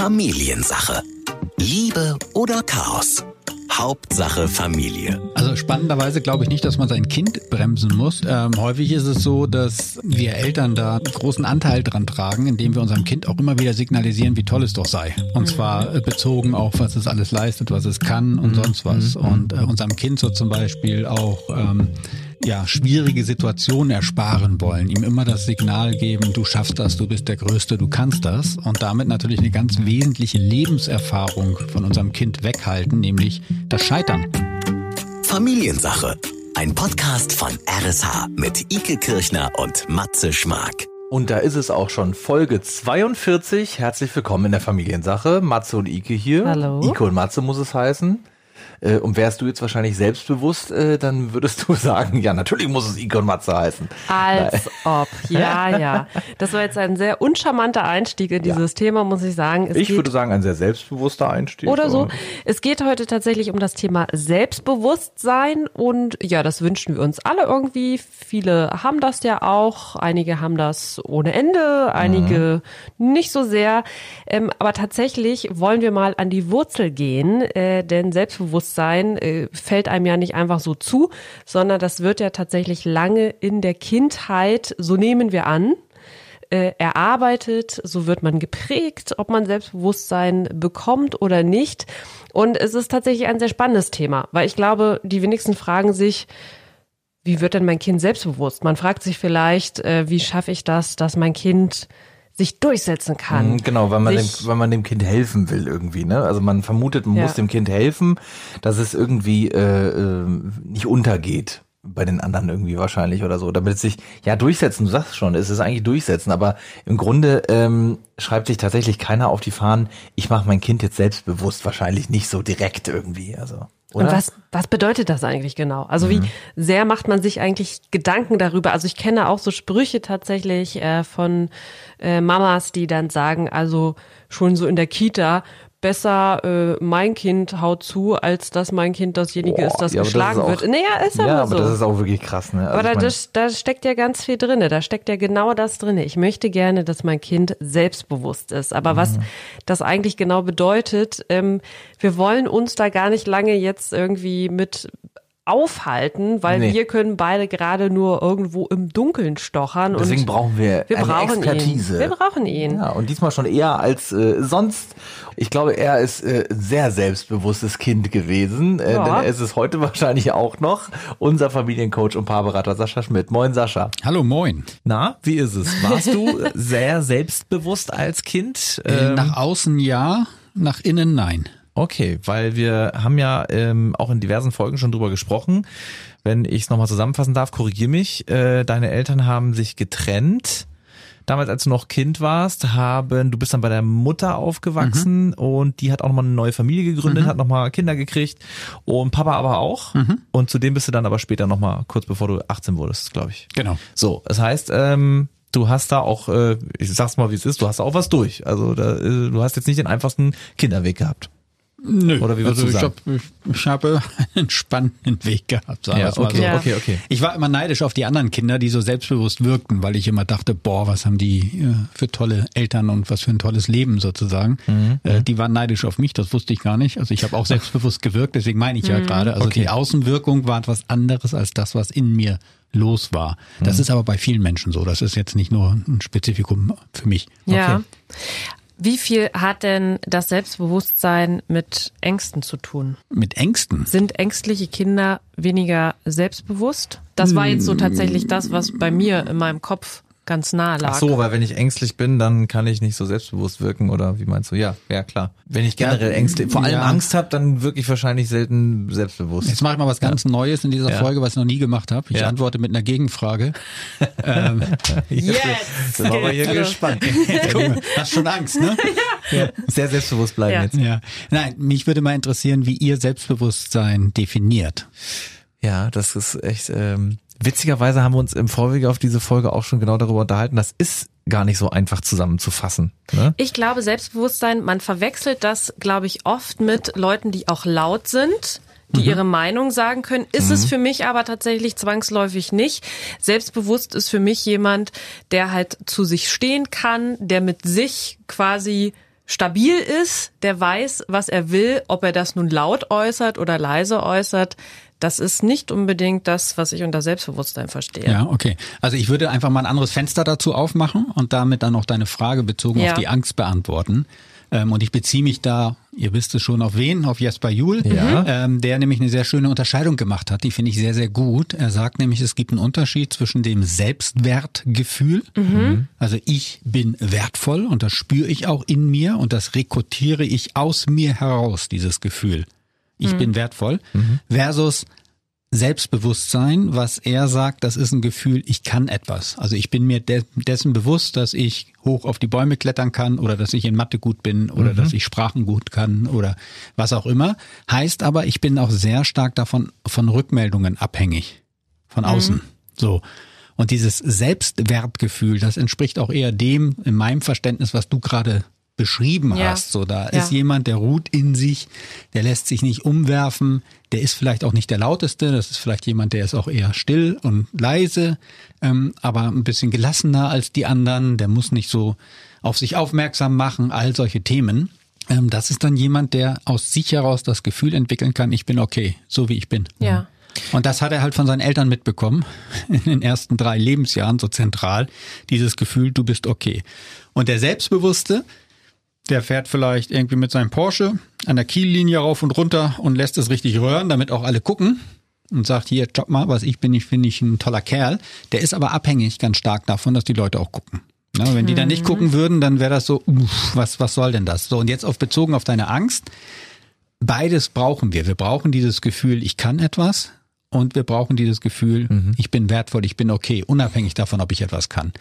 Familiensache. Liebe oder Chaos? Hauptsache Familie. Also spannenderweise glaube ich nicht, dass man sein Kind bremsen muss. Ähm, häufig ist es so, dass wir Eltern da großen Anteil dran tragen, indem wir unserem Kind auch immer wieder signalisieren, wie toll es doch sei. Und zwar äh, bezogen auf, was es alles leistet, was es kann und sonst was. Und äh, unserem Kind so zum Beispiel auch ähm, ja, schwierige Situationen ersparen wollen, ihm immer das Signal geben, du schaffst das, du bist der Größte, du kannst das und damit natürlich eine ganz wesentliche Lebenserfahrung von unserem Kind weghalten, nämlich das Scheitern. Familiensache. Ein Podcast von RSH mit Ike Kirchner und Matze Schmark. Und da ist es auch schon Folge 42. Herzlich willkommen in der Familiensache. Matze und Ike hier. Hallo. Ike und Matze muss es heißen. Äh, und wärst du jetzt wahrscheinlich selbstbewusst, äh, dann würdest du sagen, ja, natürlich muss es und Matze heißen. Als ob, ja, ja. Das war jetzt ein sehr uncharmanter Einstieg in dieses Thema, muss ich sagen. Es ich würde sagen, ein sehr selbstbewusster Einstieg. oder so. Es geht heute tatsächlich um das Thema Selbstbewusstsein und ja, das wünschen wir uns alle irgendwie. Viele haben das ja auch, einige haben das ohne Ende, einige nicht so sehr. Ähm, aber tatsächlich wollen wir mal an die Wurzel gehen, äh, denn Selbstbewusstsein äh, fällt einem ja nicht einfach so zu, sondern das wird ja tatsächlich lange in der Kindheit, so nehmen wir an, äh, erarbeitet, so wird man geprägt, ob man Selbstbewusstsein bekommt oder nicht. Und es ist tatsächlich ein sehr spannendes Thema, weil ich glaube, die wenigsten fragen sich, wie wird denn mein Kind selbstbewusst? Man fragt sich vielleicht, äh, wie schaffe ich das, dass mein Kind sich durchsetzen kann. Mhm, Genau, weil man, dem, weil man dem Kind helfen will irgendwie, ne? Also man vermutet, man Ja. muss dem Kind helfen, dass es irgendwie äh, äh, nicht untergeht bei den anderen irgendwie wahrscheinlich oder so, damit es sich ja durchsetzen. Du sagst schon, es ist eigentlich durchsetzen, aber im Grunde ähm, schreibt sich tatsächlich keiner auf die Fahnen. Ich mache mein Kind jetzt selbstbewusst, wahrscheinlich nicht so direkt irgendwie, also. Oder? Und was, was bedeutet das eigentlich genau? Also wie sehr macht man sich eigentlich Gedanken darüber? Also ich kenne auch so Sprüche tatsächlich äh, von äh, Mamas, die dann sagen, also schon so in der Kita, besser äh, mein Kind haut zu, als dass mein Kind dasjenige Boah, ist, das ja, aber das geschlagen ist auch- wird. Naja, ist aber ja, so. aber das ist auch wirklich krass, ne? Also Aber da, ich mein- das, da steckt ja ganz viel drinne. Da steckt ja genau das drinne. Ich möchte gerne, dass mein Kind selbstbewusst ist. Aber was Mhm. das eigentlich genau bedeutet, ähm, wir wollen uns da gar nicht lange jetzt irgendwie mit aufhalten, weil Nee. wir können beide gerade nur irgendwo im Dunkeln stochern. Deswegen und brauchen wir, wir eine brauchen Expertise. ihn. Wir brauchen ihn. Ja, und diesmal schon eher als äh, sonst. Ich glaube, er ist äh, ein sehr selbstbewusstes Kind gewesen, äh, Ja. denn er ist es heute wahrscheinlich auch noch. Unser Familiencoach und Paarberater Sascha Schmidt. Moin Sascha. Hallo, moin. Na, wie ist es? Warst du sehr selbstbewusst als Kind? Äh, Ähm, nach außen ja, nach innen nein. Okay, weil wir haben ja ähm, auch in diversen Folgen schon drüber gesprochen. Wenn ich es nochmal zusammenfassen darf, korrigier mich. Äh, deine Eltern haben sich getrennt. Damals, als du noch Kind warst, haben, du bist dann bei der Mutter aufgewachsen und die hat auch nochmal eine neue Familie gegründet, hat nochmal Kinder gekriegt und Papa aber auch. Und zu dem bist du dann aber später nochmal, kurz bevor du 18 wurdest, glaube ich. Genau. So, das heißt, ähm, du hast da auch, äh, ich sag's mal, wie es ist, du hast da auch was durch. Also da, äh, du hast jetzt nicht den einfachsten Kinderweg gehabt. Nö, Oder wie würdest also du ich, sagen? hab, ich, habe einen spannenden Weg gehabt, sagen Ja, okay, so. Ja. okay, okay. Ich war immer neidisch auf die anderen Kinder, die so selbstbewusst wirkten, weil ich immer dachte, boah, was haben die äh, für tolle Eltern und was für ein tolles Leben sozusagen. Mhm, Äh, die waren neidisch auf mich, das wusste ich gar nicht. Also ich habe auch selbstbewusst gewirkt, deswegen meine ich ja gerade. Also Okay. die Außenwirkung war etwas anderes als das, was in mir los war. Das Mhm. ist aber bei vielen Menschen so. Das ist jetzt nicht nur ein Spezifikum für mich. Ja. Wie viel hat denn das Selbstbewusstsein mit Ängsten zu tun? Mit Ängsten. Sind ängstliche Kinder weniger selbstbewusst? Das war jetzt so tatsächlich das, was bei mir in meinem Kopf ganz nahe lag. Ach so, weil wenn ich ängstlich bin, dann kann ich nicht so selbstbewusst wirken oder wie meinst du? Ja, ja klar. Wenn ich generell ängstlich, vor allem ja. Angst habe, dann wirke ich wahrscheinlich selten selbstbewusst. Jetzt mache ich mal was ganz Neues in dieser Ja. Folge, was ich noch nie gemacht habe. Ich Ja. antworte mit einer Gegenfrage. ähm, Jetzt! Sind wir aber hier geht's. gespannt. guck hast schon Angst, ne? Sehr selbstbewusst bleiben Ja. jetzt. Ja. Nein, mich würde mal interessieren, wie ihr Selbstbewusstsein definiert. Ja, das ist echt. Ähm, witzigerweise haben wir uns im Vorwege auf diese Folge auch schon genau darüber unterhalten. Das ist gar nicht so einfach zusammenzufassen. Ne? Ich glaube, Selbstbewusstsein, man verwechselt das, glaube ich, oft mit Leuten, die auch laut sind, die ihre Meinung sagen können. Ist es für mich aber tatsächlich zwangsläufig nicht. Selbstbewusst ist für mich jemand, der halt zu sich stehen kann, der mit sich quasi stabil ist, der weiß, was er will, ob er das nun laut äußert oder leise äußert. Das ist nicht unbedingt das, was ich unter Selbstbewusstsein verstehe. Ja, okay. Also ich würde einfach mal ein anderes Fenster dazu aufmachen und damit dann auch deine Frage bezogen Ja. auf die Angst beantworten. Ähm, und ich beziehe mich da, ihr wisst es schon, auf wen? Auf Jesper Juhl, Ja. ähm, der nämlich eine sehr schöne Unterscheidung gemacht hat. Die finde ich sehr, sehr gut. Er sagt nämlich, es gibt einen Unterschied zwischen dem Selbstwertgefühl, also ich bin wertvoll und das spüre ich auch in mir und das rekrutiere ich aus mir heraus, dieses Gefühl. Ich bin wertvoll, versus Selbstbewusstsein, was er sagt, das ist ein Gefühl, ich kann etwas. Also ich bin mir de dessen bewusst, dass ich hoch auf die Bäume klettern kann oder dass ich in Mathe gut bin oder dass ich Sprachen gut kann oder was auch immer. Heißt aber, ich bin auch sehr stark davon von Rückmeldungen abhängig. Von außen. So. Und dieses Selbstwertgefühl, das entspricht auch eher dem, in meinem Verständnis, was du gerade beschrieben Ja. hast. So, da Ja. ist jemand, der ruht in sich, der lässt sich nicht umwerfen, der ist vielleicht auch nicht der lauteste, das ist vielleicht jemand, der ist auch eher still und leise, ähm, aber ein bisschen gelassener als die anderen, der muss nicht so auf sich aufmerksam machen, all solche Themen. Ähm, das ist dann jemand, der aus sich heraus das Gefühl entwickeln kann, ich bin okay, so wie ich bin. Ja. Und das hat er halt von seinen Eltern mitbekommen, in den ersten drei Lebensjahren so zentral, dieses Gefühl, du bist okay. Und der Selbstbewusste, der fährt vielleicht irgendwie mit seinem Porsche an der Kiellinie rauf und runter und lässt es richtig röhren, damit auch alle gucken und sagt, hier, job mal, was ich bin, ich finde ich ein toller Kerl. Der ist aber abhängig ganz stark davon, dass die Leute auch gucken. Ja, wenn die dann nicht gucken würden, dann wäre das so, uff, was, was soll denn das? So, und jetzt auf bezogen auf deine Angst. Beides brauchen wir. Wir brauchen dieses Gefühl, ich kann etwas und wir brauchen dieses Gefühl, ich bin wertvoll, ich bin okay, unabhängig davon, ob ich etwas kann.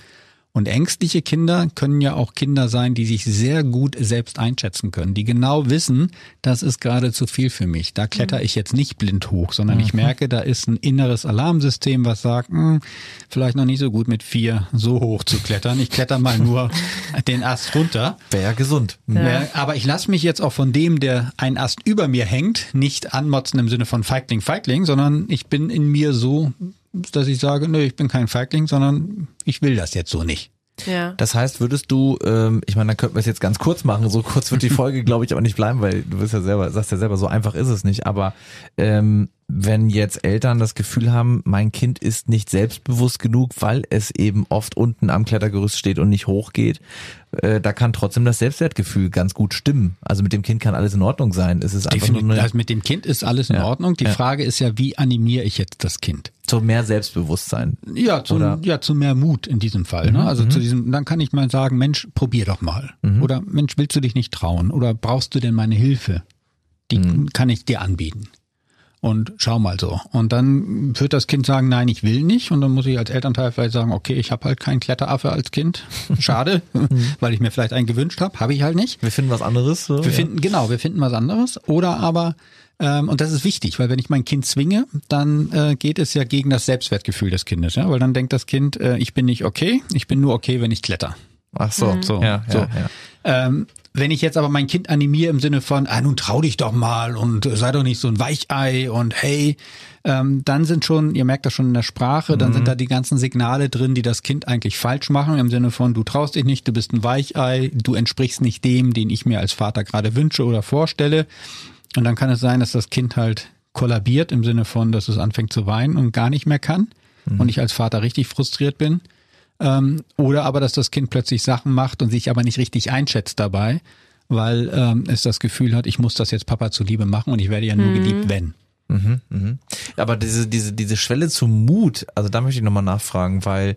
Und ängstliche Kinder können ja auch Kinder sein, die sich sehr gut selbst einschätzen können, die genau wissen, das ist gerade zu viel für mich. Da kletter ich jetzt nicht blind hoch, sondern ich merke, da ist ein inneres Alarmsystem, was sagt, hm, vielleicht noch nicht so gut mit vier so hoch zu klettern. Ich kletter mal nur den Ast runter. Wäre ja gesund. Ja. Aber ich lasse mich jetzt auch von dem, der ein Ast über mir hängt, nicht anmotzen im Sinne von Feigling, Feigling, sondern ich bin in mir so, dass ich sage, nö, ich bin kein Feigling, sondern ich will das jetzt so nicht. Ja. Das heißt, würdest du, ähm, ich meine, dann könnten wir es jetzt ganz kurz machen, so kurz wird die Folge, glaube ich, aber nicht bleiben, weil du bist ja selber, sagst ja selber, so einfach ist es nicht. Aber ähm, wenn jetzt Eltern das Gefühl haben, mein Kind ist nicht selbstbewusst genug, weil es eben oft unten am Klettergerüst steht und nicht hochgeht, äh, da kann trotzdem das Selbstwertgefühl ganz gut stimmen. Also mit dem Kind kann alles in Ordnung sein. Es ist einfach nur Definitiv. eine, Also mit dem Kind ist alles in Ja. Ordnung. Die Ja. Frage ist ja, wie animiere ich jetzt das Kind? zu mehr Selbstbewusstsein. Ja, zu, Oder- ja, zu mehr Mut in diesem Fall. Ne? Also zu diesem, dann kann ich mal sagen, Mensch, probier doch mal. Oder Mensch, willst du dich nicht trauen? Oder brauchst du denn meine Hilfe? Die kann ich dir anbieten. Und schau mal so. Und dann wird das Kind sagen, nein, ich will nicht. Und dann muss ich als Elternteil vielleicht sagen, okay, ich habe halt keinen Kletteraffe als Kind. Schade, weil ich mir vielleicht einen gewünscht habe. Habe ich halt nicht. Wir finden was anderes. So, Wir ja. finden, genau, wir finden was anderes. Oder aber, ähm, und das ist wichtig, weil wenn ich mein Kind zwinge, dann äh, geht es ja gegen das Selbstwertgefühl des Kindes, ja, weil dann denkt das Kind, äh, ich bin nicht okay, ich bin nur okay, wenn ich kletter. Ach so, So, ja, so. ja, ja. Ähm, wenn ich jetzt aber mein Kind animiere im Sinne von, ah, nun trau dich doch mal und äh, sei doch nicht so ein Weichei und hey, ähm, dann sind schon, ihr merkt das schon in der Sprache, dann sind da die ganzen Signale drin, die das Kind eigentlich falsch machen, im Sinne von, du traust dich nicht, du bist ein Weichei, du entsprichst nicht dem, den ich mir als Vater gerade wünsche oder vorstelle. Und dann kann es sein, dass das Kind halt kollabiert im Sinne von, dass es anfängt zu weinen und gar nicht mehr kann und ich als Vater richtig frustriert bin. Ähm, oder aber, dass das Kind plötzlich Sachen macht und sich aber nicht richtig einschätzt dabei, weil ähm, es das Gefühl hat, ich muss das jetzt Papa zuliebe machen und ich werde ja nur geliebt, wenn. Aber diese, diese, diese Schwelle zum Mut, also da möchte ich nochmal nachfragen, weil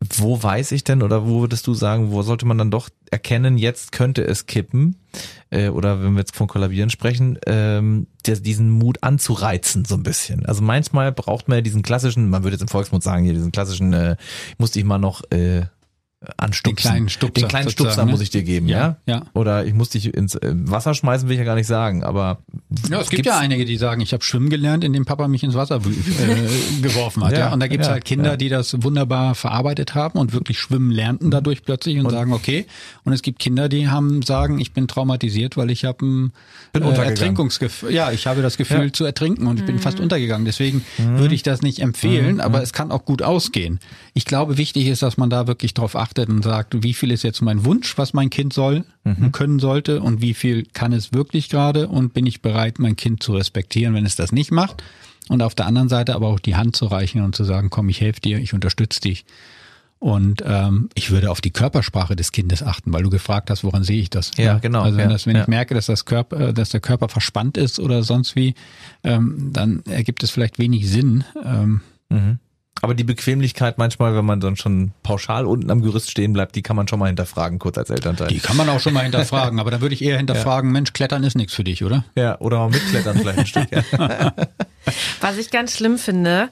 wo weiß ich denn oder wo würdest du sagen, wo sollte man dann doch erkennen, jetzt könnte es kippen? Äh, oder wenn wir jetzt von Kollabieren sprechen, ähm, der, diesen Mut anzureizen so ein bisschen. Also manchmal braucht man ja diesen klassischen, man würde jetzt im Volksmund sagen, hier diesen klassischen, äh, musste ich mal noch äh, anstupsen. Den kleinen Stupser Den kleinen Stupser ne? muss ich dir geben, ja? Ja, ja. Oder ich muss dich ins äh, Wasser schmeißen, will ich ja gar nicht sagen, aber Ja, es gibt ja einige, die sagen, ich habe schwimmen gelernt, indem Papa mich ins Wasser äh, geworfen hat. Ja, Ja, Und da gibt's ja, halt Kinder, ja. die das wunderbar verarbeitet haben und wirklich schwimmen lernten dadurch plötzlich und, sagen, okay. Und es gibt Kinder, die haben sagen, ich bin traumatisiert, weil ich habe ein äh. Ertrinkungsgefühl. Ja, ich habe das Gefühl Ja. zu ertrinken und ich bin fast untergegangen. Deswegen würde ich das nicht empfehlen, aber es kann auch gut ausgehen. Ich glaube, wichtig ist, dass man da wirklich drauf achtet und sagt, wie viel ist jetzt mein Wunsch, was mein Kind soll und können sollte und wie viel kann es wirklich gerade und bin ich bereit, mein Kind zu respektieren, wenn es das nicht macht. Und auf der anderen Seite aber auch die Hand zu reichen und zu sagen, komm, ich helfe dir, ich unterstütze dich. Und ähm, ich würde auf die Körpersprache des Kindes achten, weil du gefragt hast, woran sehe ich das? Ja, genau, Also wenn, ja, das, wenn ja. ich merke, dass das Körper, äh, dass der Körper verspannt ist oder sonst wie, ähm, dann ergibt es vielleicht wenig Sinn. Ähm, Aber die Bequemlichkeit manchmal, wenn man dann schon pauschal unten am Gerüst stehen bleibt, die kann man schon mal hinterfragen, kurz als Elternteil. die kann man auch schon mal hinterfragen, aber da würde ich eher hinterfragen, Mensch, Klettern ist nichts für dich, oder? ja, oder mal mitklettern vielleicht ein Stück. Ja. Was ich ganz schlimm finde,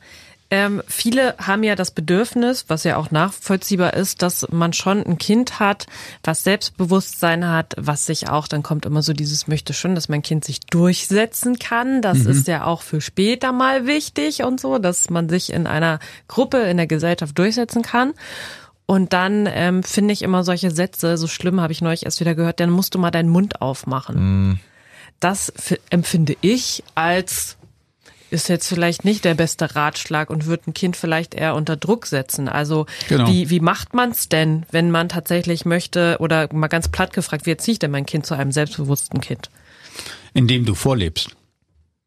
ähm, viele haben ja das Bedürfnis, was ja auch nachvollziehbar ist, dass man schon ein Kind hat, was Selbstbewusstsein hat, was sich auch, dann kommt immer so dieses möchte schon, dass mein Kind sich durchsetzen kann. Das ist ja auch für später mal wichtig und so, dass man sich in einer Gruppe, in der Gesellschaft durchsetzen kann. Und dann ähm, finde ich immer solche Sätze, so schlimm habe ich neulich erst wieder gehört, dann musst du mal deinen Mund aufmachen. Das f- empfinde ich als ist jetzt vielleicht nicht der beste Ratschlag und wird ein Kind vielleicht eher unter Druck setzen. Also Genau. wie, wie macht man's denn, wenn man tatsächlich möchte, oder mal ganz platt gefragt, wie erziehe ich denn mein Kind zu einem selbstbewussten Kind? Indem du vorlebst.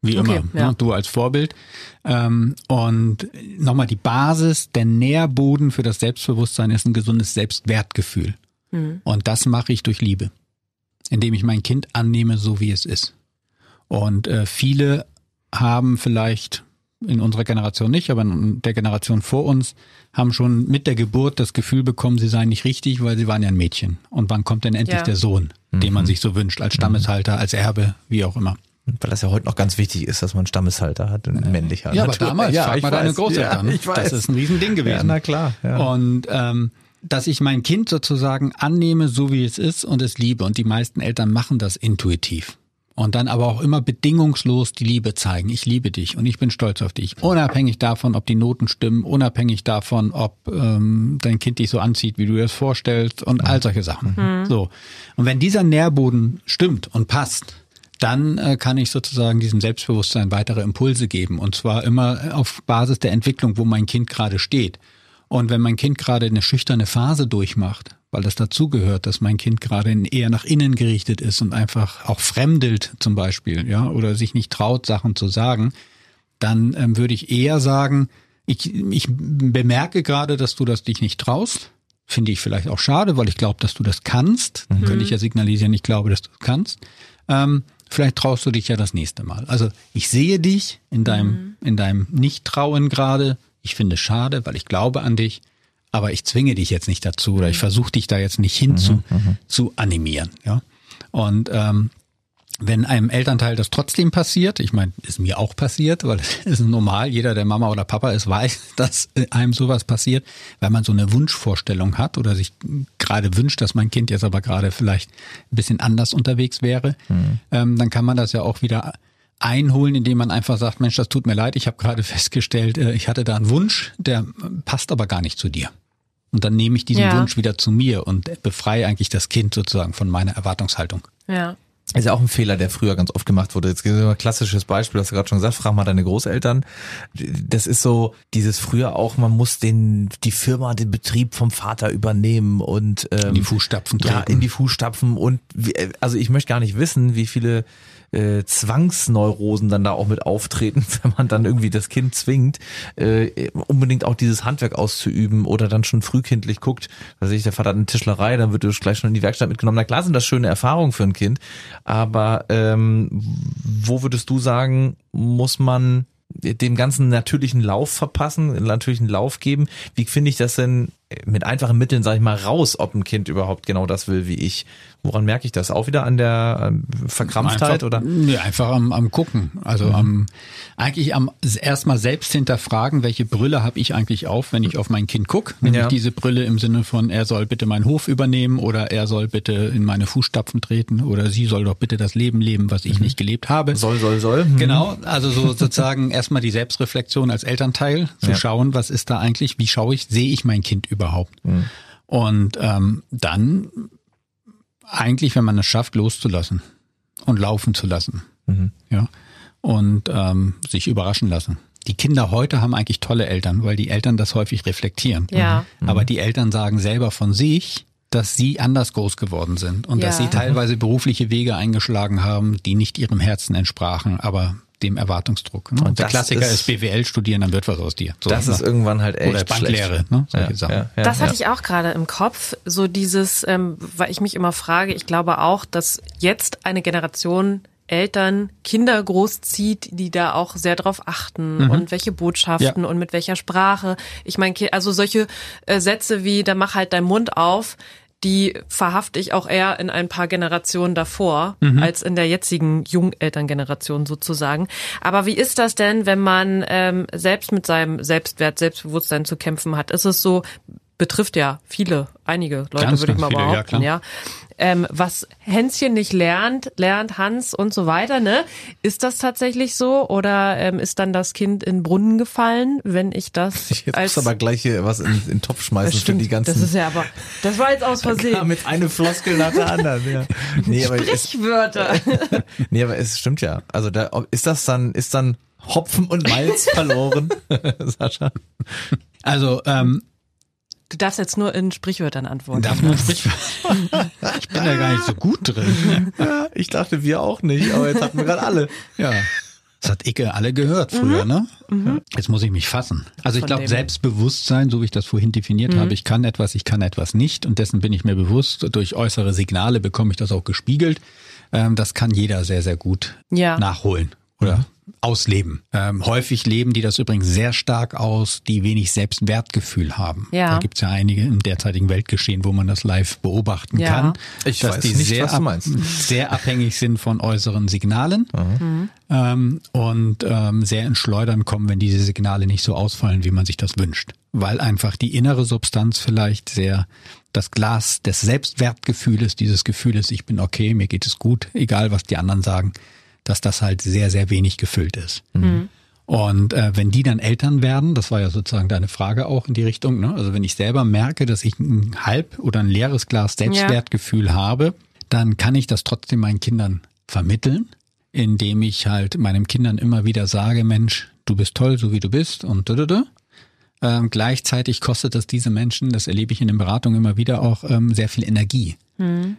Wie Okay, immer, ja. ne? du als Vorbild. Ähm, und nochmal die Basis, der Nährboden für das Selbstbewusstsein ist ein gesundes Selbstwertgefühl. Und das mache ich durch Liebe, indem ich mein Kind annehme, so wie es ist. Und äh, viele haben vielleicht in unserer Generation nicht, aber in der Generation vor uns haben schon mit der Geburt das Gefühl bekommen, sie seien nicht richtig, weil sie waren ja ein Mädchen. Und wann kommt denn endlich Ja. der Sohn, den man sich so wünscht, als Stammeshalter, als Erbe, wie auch immer. Weil das ja heute noch ganz wichtig ist, dass man einen Stammeshalter hat, einen männlicher. Ja, aber Natur. damals, ja, frag ich mal deine. Großeltern. Ja, ich weiß. Das ist ein Riesending gewesen. Ja, na klar. Ja. Und ähm, dass ich mein Kind sozusagen annehme, so wie es ist und es liebe. Und die meisten Eltern machen das intuitiv. Und dann aber auch immer bedingungslos die Liebe zeigen. Ich liebe dich und ich bin stolz auf dich. Unabhängig davon, ob die Noten stimmen, unabhängig davon, ob ähm, dein Kind dich so anzieht, wie du dir das vorstellst und all solche Sachen. So. Und wenn dieser Nährboden stimmt und passt, dann äh, kann ich sozusagen diesem Selbstbewusstsein weitere Impulse geben. Und zwar immer auf Basis der Entwicklung, wo mein Kind gerade steht. Und wenn mein Kind gerade eine schüchterne Phase durchmacht, weil das dazugehört, dass mein Kind gerade eher nach innen gerichtet ist und einfach auch fremdelt zum Beispiel, ja, oder sich nicht traut, Sachen zu sagen, dann ähm, würde ich eher sagen, ich, ich bemerke gerade, dass du das dich nicht traust. Finde ich vielleicht auch schade, weil ich glaube, dass du das kannst. Dann könnte ich ja signalisieren, ich glaube, dass du es kannst. Ähm, vielleicht traust du dich ja das nächste Mal. Also ich sehe dich in deinem, in deinem Nicht-Trauen gerade. Ich finde es schade, weil ich glaube an dich. Aber ich zwinge dich jetzt nicht dazu oder ich versuche dich da jetzt nicht hin zu, zu animieren. Ja. Und ähm, wenn einem Elternteil das trotzdem passiert, ich meine, ist mir auch passiert, weil es ist normal, jeder, der Mama oder Papa ist, weiß, dass einem sowas passiert, weil man so eine Wunschvorstellung hat oder sich gerade wünscht, dass mein Kind jetzt aber gerade vielleicht ein bisschen anders unterwegs wäre, ähm, dann kann man das ja auch wieder einholen, indem man einfach sagt, Mensch, das tut mir leid, ich habe gerade festgestellt, äh, ich hatte da einen Wunsch, der passt aber gar nicht zu dir. Und dann nehme ich diesen Ja. Wunsch wieder zu mir und befreie eigentlich das Kind sozusagen von meiner Erwartungshaltung. Ja. Ist ja auch ein Fehler, der früher ganz oft gemacht wurde. Jetzt ein klassisches Beispiel, hast du gerade schon gesagt, frag mal deine Großeltern. Das ist so dieses früher auch, man muss den die Firma, den Betrieb vom Vater übernehmen und ähm, In die Fußstapfen Ja, treten. in die Fußstapfen und wie, also ich möchte gar nicht wissen, wie viele äh, Zwangsneurosen dann da auch mit auftreten, wenn man dann irgendwie das Kind zwingt, äh, unbedingt auch dieses Handwerk auszuüben oder dann schon frühkindlich guckt, weiß ich, der Vater hat eine Tischlerei, dann wird gleich schon in die Werkstatt mitgenommen. Na klar sind das schöne Erfahrungen für ein Kind, aber ähm, wo würdest du sagen, muss man dem ganzen natürlichen Lauf verpassen, einen natürlichen Lauf geben? Wie finde ich das denn mit einfachen Mitteln, sage ich mal, raus, ob ein Kind überhaupt genau das will wie ich. Woran merke ich das? Auch wieder an der ähm, Verkrampftheit einfach, oder? Nee, einfach am, am gucken. Also Mhm. am eigentlich am erstmal selbst hinterfragen, welche Brille habe ich eigentlich auf, wenn ich auf mein Kind gucke. Nämlich Ja. diese Brille im Sinne von, er soll bitte meinen Hof übernehmen oder er soll bitte in meine Fußstapfen treten oder sie soll doch bitte das Leben leben, was ich nicht gelebt habe. Mhm. Soll, soll, soll. Hm. Genau, also so sozusagen erstmal die Selbstreflexion als Elternteil, zu Ja. schauen, was ist da eigentlich, wie schaue ich, sehe ich mein Kind überhaupt? Mhm. Und ähm, dann eigentlich, wenn man es schafft, loszulassen und laufen zu lassen. Mhm. Ja. Und ähm, sich überraschen lassen. Die Kinder heute haben eigentlich tolle Eltern, weil die Eltern das häufig reflektieren. Ja. Aber die Eltern sagen selber von sich, dass sie anders groß geworden sind und dass Ja. sie teilweise berufliche Wege eingeschlagen haben, die nicht ihrem Herzen entsprachen, aber dem Erwartungsdruck. Ne? Und Und der Klassiker ist- ist, BWL studieren, dann wird was aus dir. So, Das ne? ist irgendwann halt echt Oder Banklehre, ne? solche Ja, Sachen. ja, ja, Das ja. hatte ich auch gerade im Kopf, so dieses, ähm, weil ich mich immer frage, ich glaube auch, dass jetzt eine Generation Eltern Kinder großzieht, die da auch sehr drauf achten und welche Botschaften Ja. und mit welcher Sprache. Ich meine, also solche äh, Sätze wie, da mach halt dein Mund auf, die verhafte ich auch eher in ein paar Generationen davor, als in der jetzigen Jungelterngeneration sozusagen. Aber wie ist das denn, wenn man ähm, selbst mit seinem Selbstwert, Selbstbewusstsein zu kämpfen hat? Ist es so, betrifft ja viele, einige Leute, Ganz, würde ich mal viele, ja, behaupten, ja. Ähm, was Hänschen nicht lernt, lernt Hans und so weiter, ne? Ist das tatsächlich so? Oder ähm, ist dann das Kind in den Brunnen gefallen, wenn ich das Jetzt als musst du aber gleich hier was in, in den Topf schmeißen das für die stimmt, ganzen. das ist ja aber, das war jetzt aus Ja, Versehen. mit einer Floskel nach der anderen. Ja. Nee, aber es, Sprichwörter. nee, aber es stimmt ja. Also da ist das dann, ist dann Hopfen und Malz verloren, Sascha? Also ähm, Du darfst jetzt nur in Sprichwörtern antworten. darf man Sprichwort. ich bin da gar nicht so gut drin. Ja, ich dachte wir auch nicht, aber jetzt hatten wir gerade alle. Ja. Das hat Icke alle gehört früher, ne? Jetzt muss ich mich fassen. Also ich glaube, Selbstbewusstsein, so wie ich das vorhin definiert habe, ich kann etwas, ich kann etwas nicht und dessen bin ich mir bewusst. Durch äußere Signale bekomme ich das auch gespiegelt. Ähm, das kann jeder sehr, sehr gut Ja. nachholen oder ausleben. Ähm, häufig leben die das übrigens sehr stark aus, die wenig Selbstwertgefühl haben. Ja. Da gibt es ja einige im derzeitigen Weltgeschehen, wo man das live beobachten Ja. kann. Ich dass weiß die nicht, sehr was du ab- meinst. sehr abhängig sind von äußeren Signalen ähm, und ähm, sehr ins Schleudern kommen, wenn diese Signale nicht so ausfallen, wie man sich das wünscht. Weil einfach die innere Substanz vielleicht sehr das Glas des Selbstwertgefühles, dieses Gefühles, ich bin okay, mir geht es gut, egal was die anderen sagen, dass das halt sehr, sehr wenig gefüllt ist. Und äh, wenn die dann Eltern werden, das war ja sozusagen deine Frage auch in die Richtung, ne? also wenn ich selber merke, dass ich ein halb oder ein leeres Glas Selbstwertgefühl habe, dann kann ich das trotzdem meinen Kindern vermitteln, indem ich halt meinen Kindern immer wieder sage, Mensch, du bist toll, so wie du bist und da, da, da. Ähm, gleichzeitig kostet das diese Menschen, das erlebe ich in den Beratungen immer wieder auch, ähm, sehr viel Energie,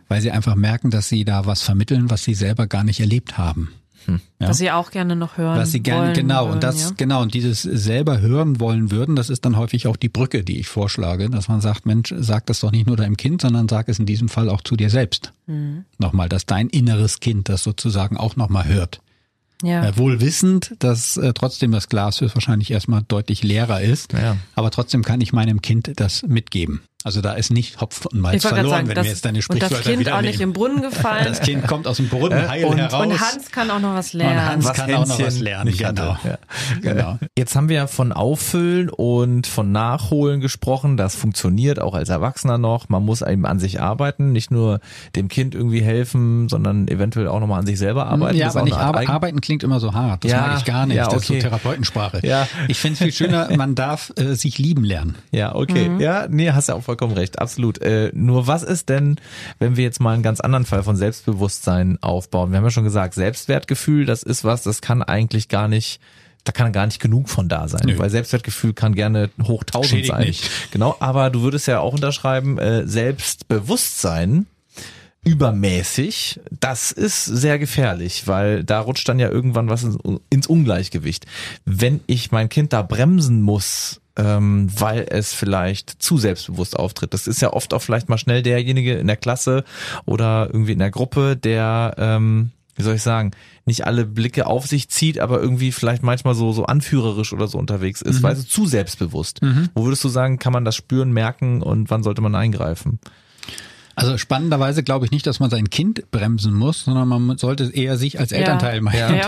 weil sie einfach merken, dass sie da was vermitteln, was sie selber gar nicht erlebt haben. Ja. Was sie auch gerne noch hören. Was sie gerne, wollen genau, würden, und das, ja. genau, und dieses selber hören wollen würden, das ist dann häufig auch die Brücke, die ich vorschlage, dass man sagt, Mensch, sag das doch nicht nur deinem Kind, sondern sag es in diesem Fall auch zu dir selbst. Mhm. Nochmal, dass dein inneres Kind das sozusagen auch nochmal hört. Ja. Äh, wohl wissend, dass äh, trotzdem das Glas höchstwahrscheinlich erstmal deutlich leerer ist, Ja. aber trotzdem kann ich meinem Kind das mitgeben. Also da ist nicht Hopf und Malz Ich wollte gerade verloren, sagen, wenn das, wir jetzt deine und Sprichwörter das Kind wieder auch nicht im Brunnen gefallen. Das Kind kommt aus dem Brunnen heil und- heraus. und Hans kann auch noch was Und lernen. Hans Was kann auch noch was Hänschen lernen. Genau. Ja. genau. Jetzt haben wir ja von Auffüllen und von Nachholen gesprochen. Das funktioniert auch als Erwachsener noch. Man muss eben an sich arbeiten, nicht nur dem Kind irgendwie helfen, sondern eventuell auch nochmal an sich selber arbeiten. Ja, Das aber nicht Eigen- arbeiten klingt immer so hart. Das Ja, mag ich gar nicht. ja, Das ist so okay. Therapeutensprache. Ja. Ich finde es viel schöner, man darf äh, sich lieben lernen. Ja, okay. Ja, nee, hast ja auch vollkommen recht. Absolut. Äh, nur was ist denn, wenn wir jetzt mal einen ganz anderen Fall von Selbstbewusstsein aufbauen? Wir haben ja schon gesagt, Selbstwertgefühl, das ist was, das kann eigentlich gar nicht da kann gar nicht genug von da sein, Nö. weil Selbstwertgefühl kann gerne hoch tausend sein. nicht. Genau, aber du würdest ja auch unterschreiben, äh, Selbstbewusstsein übermäßig, das ist sehr gefährlich, weil da rutscht dann ja irgendwann was ins Ungleichgewicht. Wenn ich mein Kind da bremsen muss, ähm, weil es vielleicht zu selbstbewusst auftritt. Das ist ja oft auch vielleicht mal schnell derjenige in der Klasse oder irgendwie in der Gruppe, der ähm, wie soll ich sagen, nicht alle Blicke auf sich zieht, aber irgendwie vielleicht manchmal so, so anführerisch oder so unterwegs ist, weil sie zu selbstbewusst. Wo würdest du sagen, kann man das spüren, merken und wann sollte man eingreifen? Also spannenderweise glaube ich nicht, dass man sein Kind bremsen muss, sondern man sollte eher sich als Elternteil mal Ja, ja,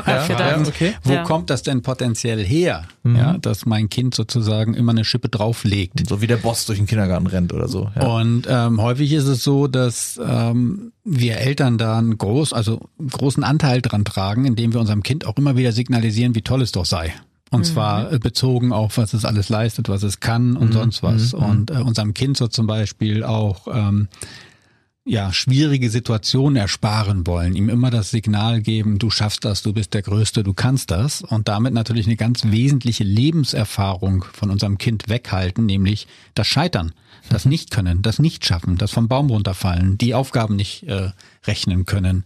okay. Wo Ja. kommt das denn potenziell her, ja, dass mein Kind sozusagen immer eine Schippe drauflegt? So wie der Boss durch den Kindergarten rennt oder so. Ja. Und ähm, häufig ist es so, dass ähm, wir Eltern da einen groß, also einen großen Anteil dran tragen, indem wir unserem Kind auch immer wieder signalisieren, wie toll es doch sei. Und zwar äh, bezogen auf, was es alles leistet, was es kann und sonst was. Und äh, unserem Kind so zum Beispiel auch ähm, ja, schwierige Situationen ersparen wollen, ihm immer das Signal geben, du schaffst das, du bist der Größte, du kannst das und damit natürlich eine ganz wesentliche Lebenserfahrung von unserem Kind weghalten, nämlich das Scheitern, das Nicht-Können, das Nicht-Schaffen, das vom Baum runterfallen, die Aufgaben nicht äh, rechnen können,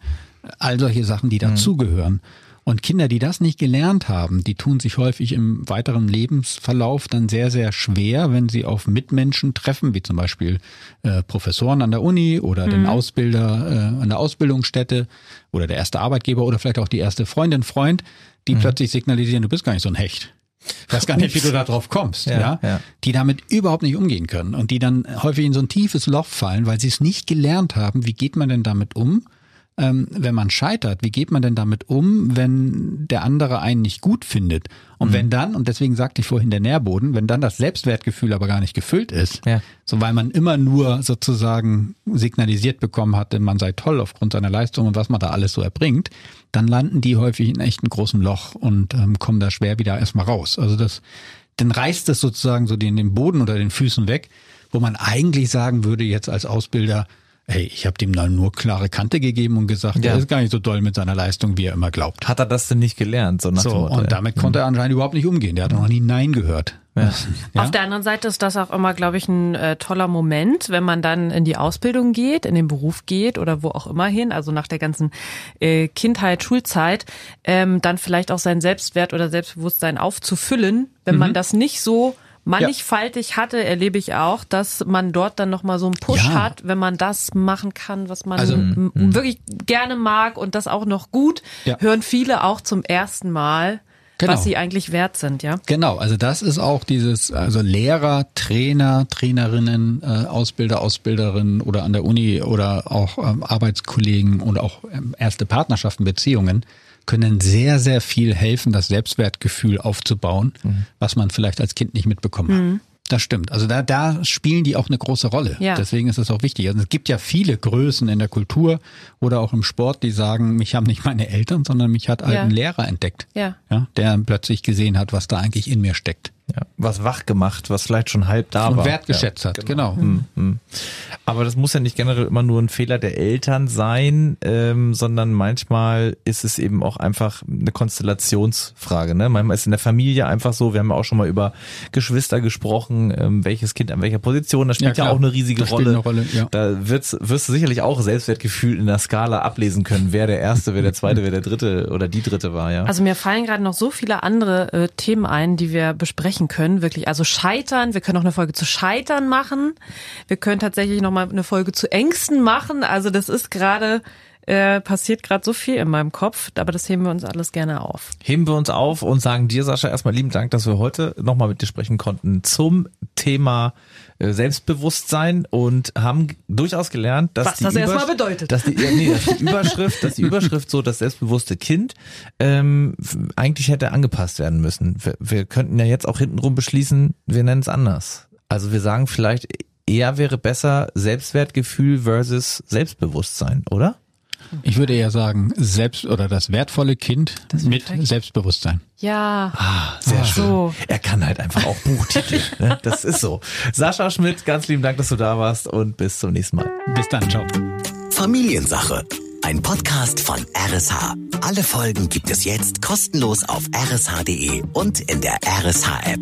all solche Sachen, die dazugehören. Und Kinder, die das nicht gelernt haben, die tun sich häufig im weiteren Lebensverlauf dann sehr, sehr schwer, wenn sie auf Mitmenschen treffen, wie zum Beispiel äh, Professoren an der Uni oder den Ausbilder äh, an der Ausbildungsstätte oder der erste Arbeitgeber oder vielleicht auch die erste Freundin, Freund, die plötzlich signalisieren, du bist gar nicht so ein Hecht. Ich weiß gar nicht, wie du da drauf kommst, ja, Ja, ja. Die damit überhaupt nicht umgehen können und die dann häufig in so ein tiefes Loch fallen, weil sie es nicht gelernt haben, wie geht man denn damit um, ähm, wenn man scheitert, wie geht man denn damit um, wenn der andere einen nicht gut findet? Und wenn dann, und deswegen sagte ich vorhin der Nährboden, wenn dann das Selbstwertgefühl aber gar nicht gefüllt ist, Ja. so weil man immer nur sozusagen signalisiert bekommen hatte, man sei toll aufgrund seiner Leistung und was man da alles so erbringt, dann landen die häufig in echt einem großen Loch und ähm, kommen da schwer wieder erstmal raus. Also das, dann reißt es sozusagen so den, den Boden unter den Füßen weg, wo man eigentlich sagen würde jetzt als Ausbilder, hey, ich habe dem dann nur klare Kante gegeben und gesagt, Ja. er ist gar nicht so doll mit seiner Leistung, wie er immer glaubt. Hat er das denn nicht gelernt? So nach So, Motto, und ja. damit konnte er anscheinend überhaupt nicht umgehen. Der hat noch nie Nein gehört. Ja. Ja? Auf der anderen Seite ist das auch immer, glaube ich, ein äh, toller Moment, wenn man dann in die Ausbildung geht, in den Beruf geht oder wo auch immer hin, also nach der ganzen äh, Kindheit, Schulzeit, ähm, dann vielleicht auch sein Selbstwert oder Selbstbewusstsein aufzufüllen. Wenn man das nicht so mannigfaltig hatte, erlebe ich auch, dass man dort dann nochmal so einen Push Ja. hat, wenn man das machen kann, was man Also, m- wirklich gerne mag und das auch noch gut, Ja. hören viele auch zum ersten Mal, Genau. was sie eigentlich wert sind, ja. Genau, also das ist auch dieses, also Lehrer, Trainer, Trainerinnen, äh, Ausbilder, Ausbilderinnen oder an der Uni oder auch ähm, Arbeitskollegen und auch ähm, erste Partnerschaften, Beziehungen können sehr, sehr viel helfen, das Selbstwertgefühl aufzubauen, was man vielleicht als Kind nicht mitbekommen hat. Das stimmt. Also da, da spielen die auch eine große Rolle. Ja. Deswegen ist es auch wichtig. Also es gibt ja viele Größen in der Kultur oder auch im Sport, die sagen, mich haben nicht meine Eltern, sondern mich hat Ja. ein Lehrer entdeckt. Ja. Ja, der plötzlich gesehen hat, was da eigentlich in mir steckt. Ja. Was wach gemacht, was vielleicht schon halb da Und war. wertgeschätzt hat, genau. Mhm. Aber das muss ja nicht generell immer nur ein Fehler der Eltern sein, ähm, sondern manchmal ist es eben auch einfach eine Konstellationsfrage. Ne? Manchmal ist in der Familie einfach so, wir haben ja auch schon mal über Geschwister gesprochen, ähm, welches Kind an welcher Position, das spielt ja, klar. auch eine riesige Das Rolle. eine Rolle, ja. Da wird's, wirst du sicherlich auch Selbstwertgefühl in der Skala ablesen können, wer der Erste, wer der Zweite, wer der Dritte oder die Dritte war. ja. Also mir fallen gerade noch so viele andere äh, Themen ein, die wir besprechen können. Wirklich, also Scheitern. Wir können auch eine Folge zu Scheitern machen. Wir können tatsächlich noch mal eine Folge zu Ängsten machen. Also das ist gerade äh, passiert gerade so viel in meinem Kopf, aber das heben wir uns alles gerne auf. heben wir uns auf und sagen dir, Sascha, erstmal lieben Dank, dass wir heute nochmal mit dir sprechen konnten zum Thema äh, Selbstbewusstsein und haben durchaus gelernt, dass Was die das erstmal bedeutet. Dass die, nee, dass die Überschrift, dass die Überschrift so das selbstbewusste Kind ähm, eigentlich hätte angepasst werden müssen. Wir, wir könnten ja jetzt auch hintenrum beschließen, wir nennen es anders. Also wir sagen vielleicht eher wäre besser Selbstwertgefühl versus Selbstbewusstsein, oder? Ich würde eher sagen, selbst oder das wertvolle Kind mit perfekt. Selbstbewusstsein. Ja. Ah, sehr schön. so. Er kann halt einfach auch Buchtitel. ne? Das ist so. Sascha Schmidt, ganz lieben Dank, dass du da warst und bis zum nächsten Mal. Bis dann, ciao. Familiensache. Ein Podcast von RSH. Alle Folgen gibt es jetzt kostenlos auf rsh.de und in der RSH-App.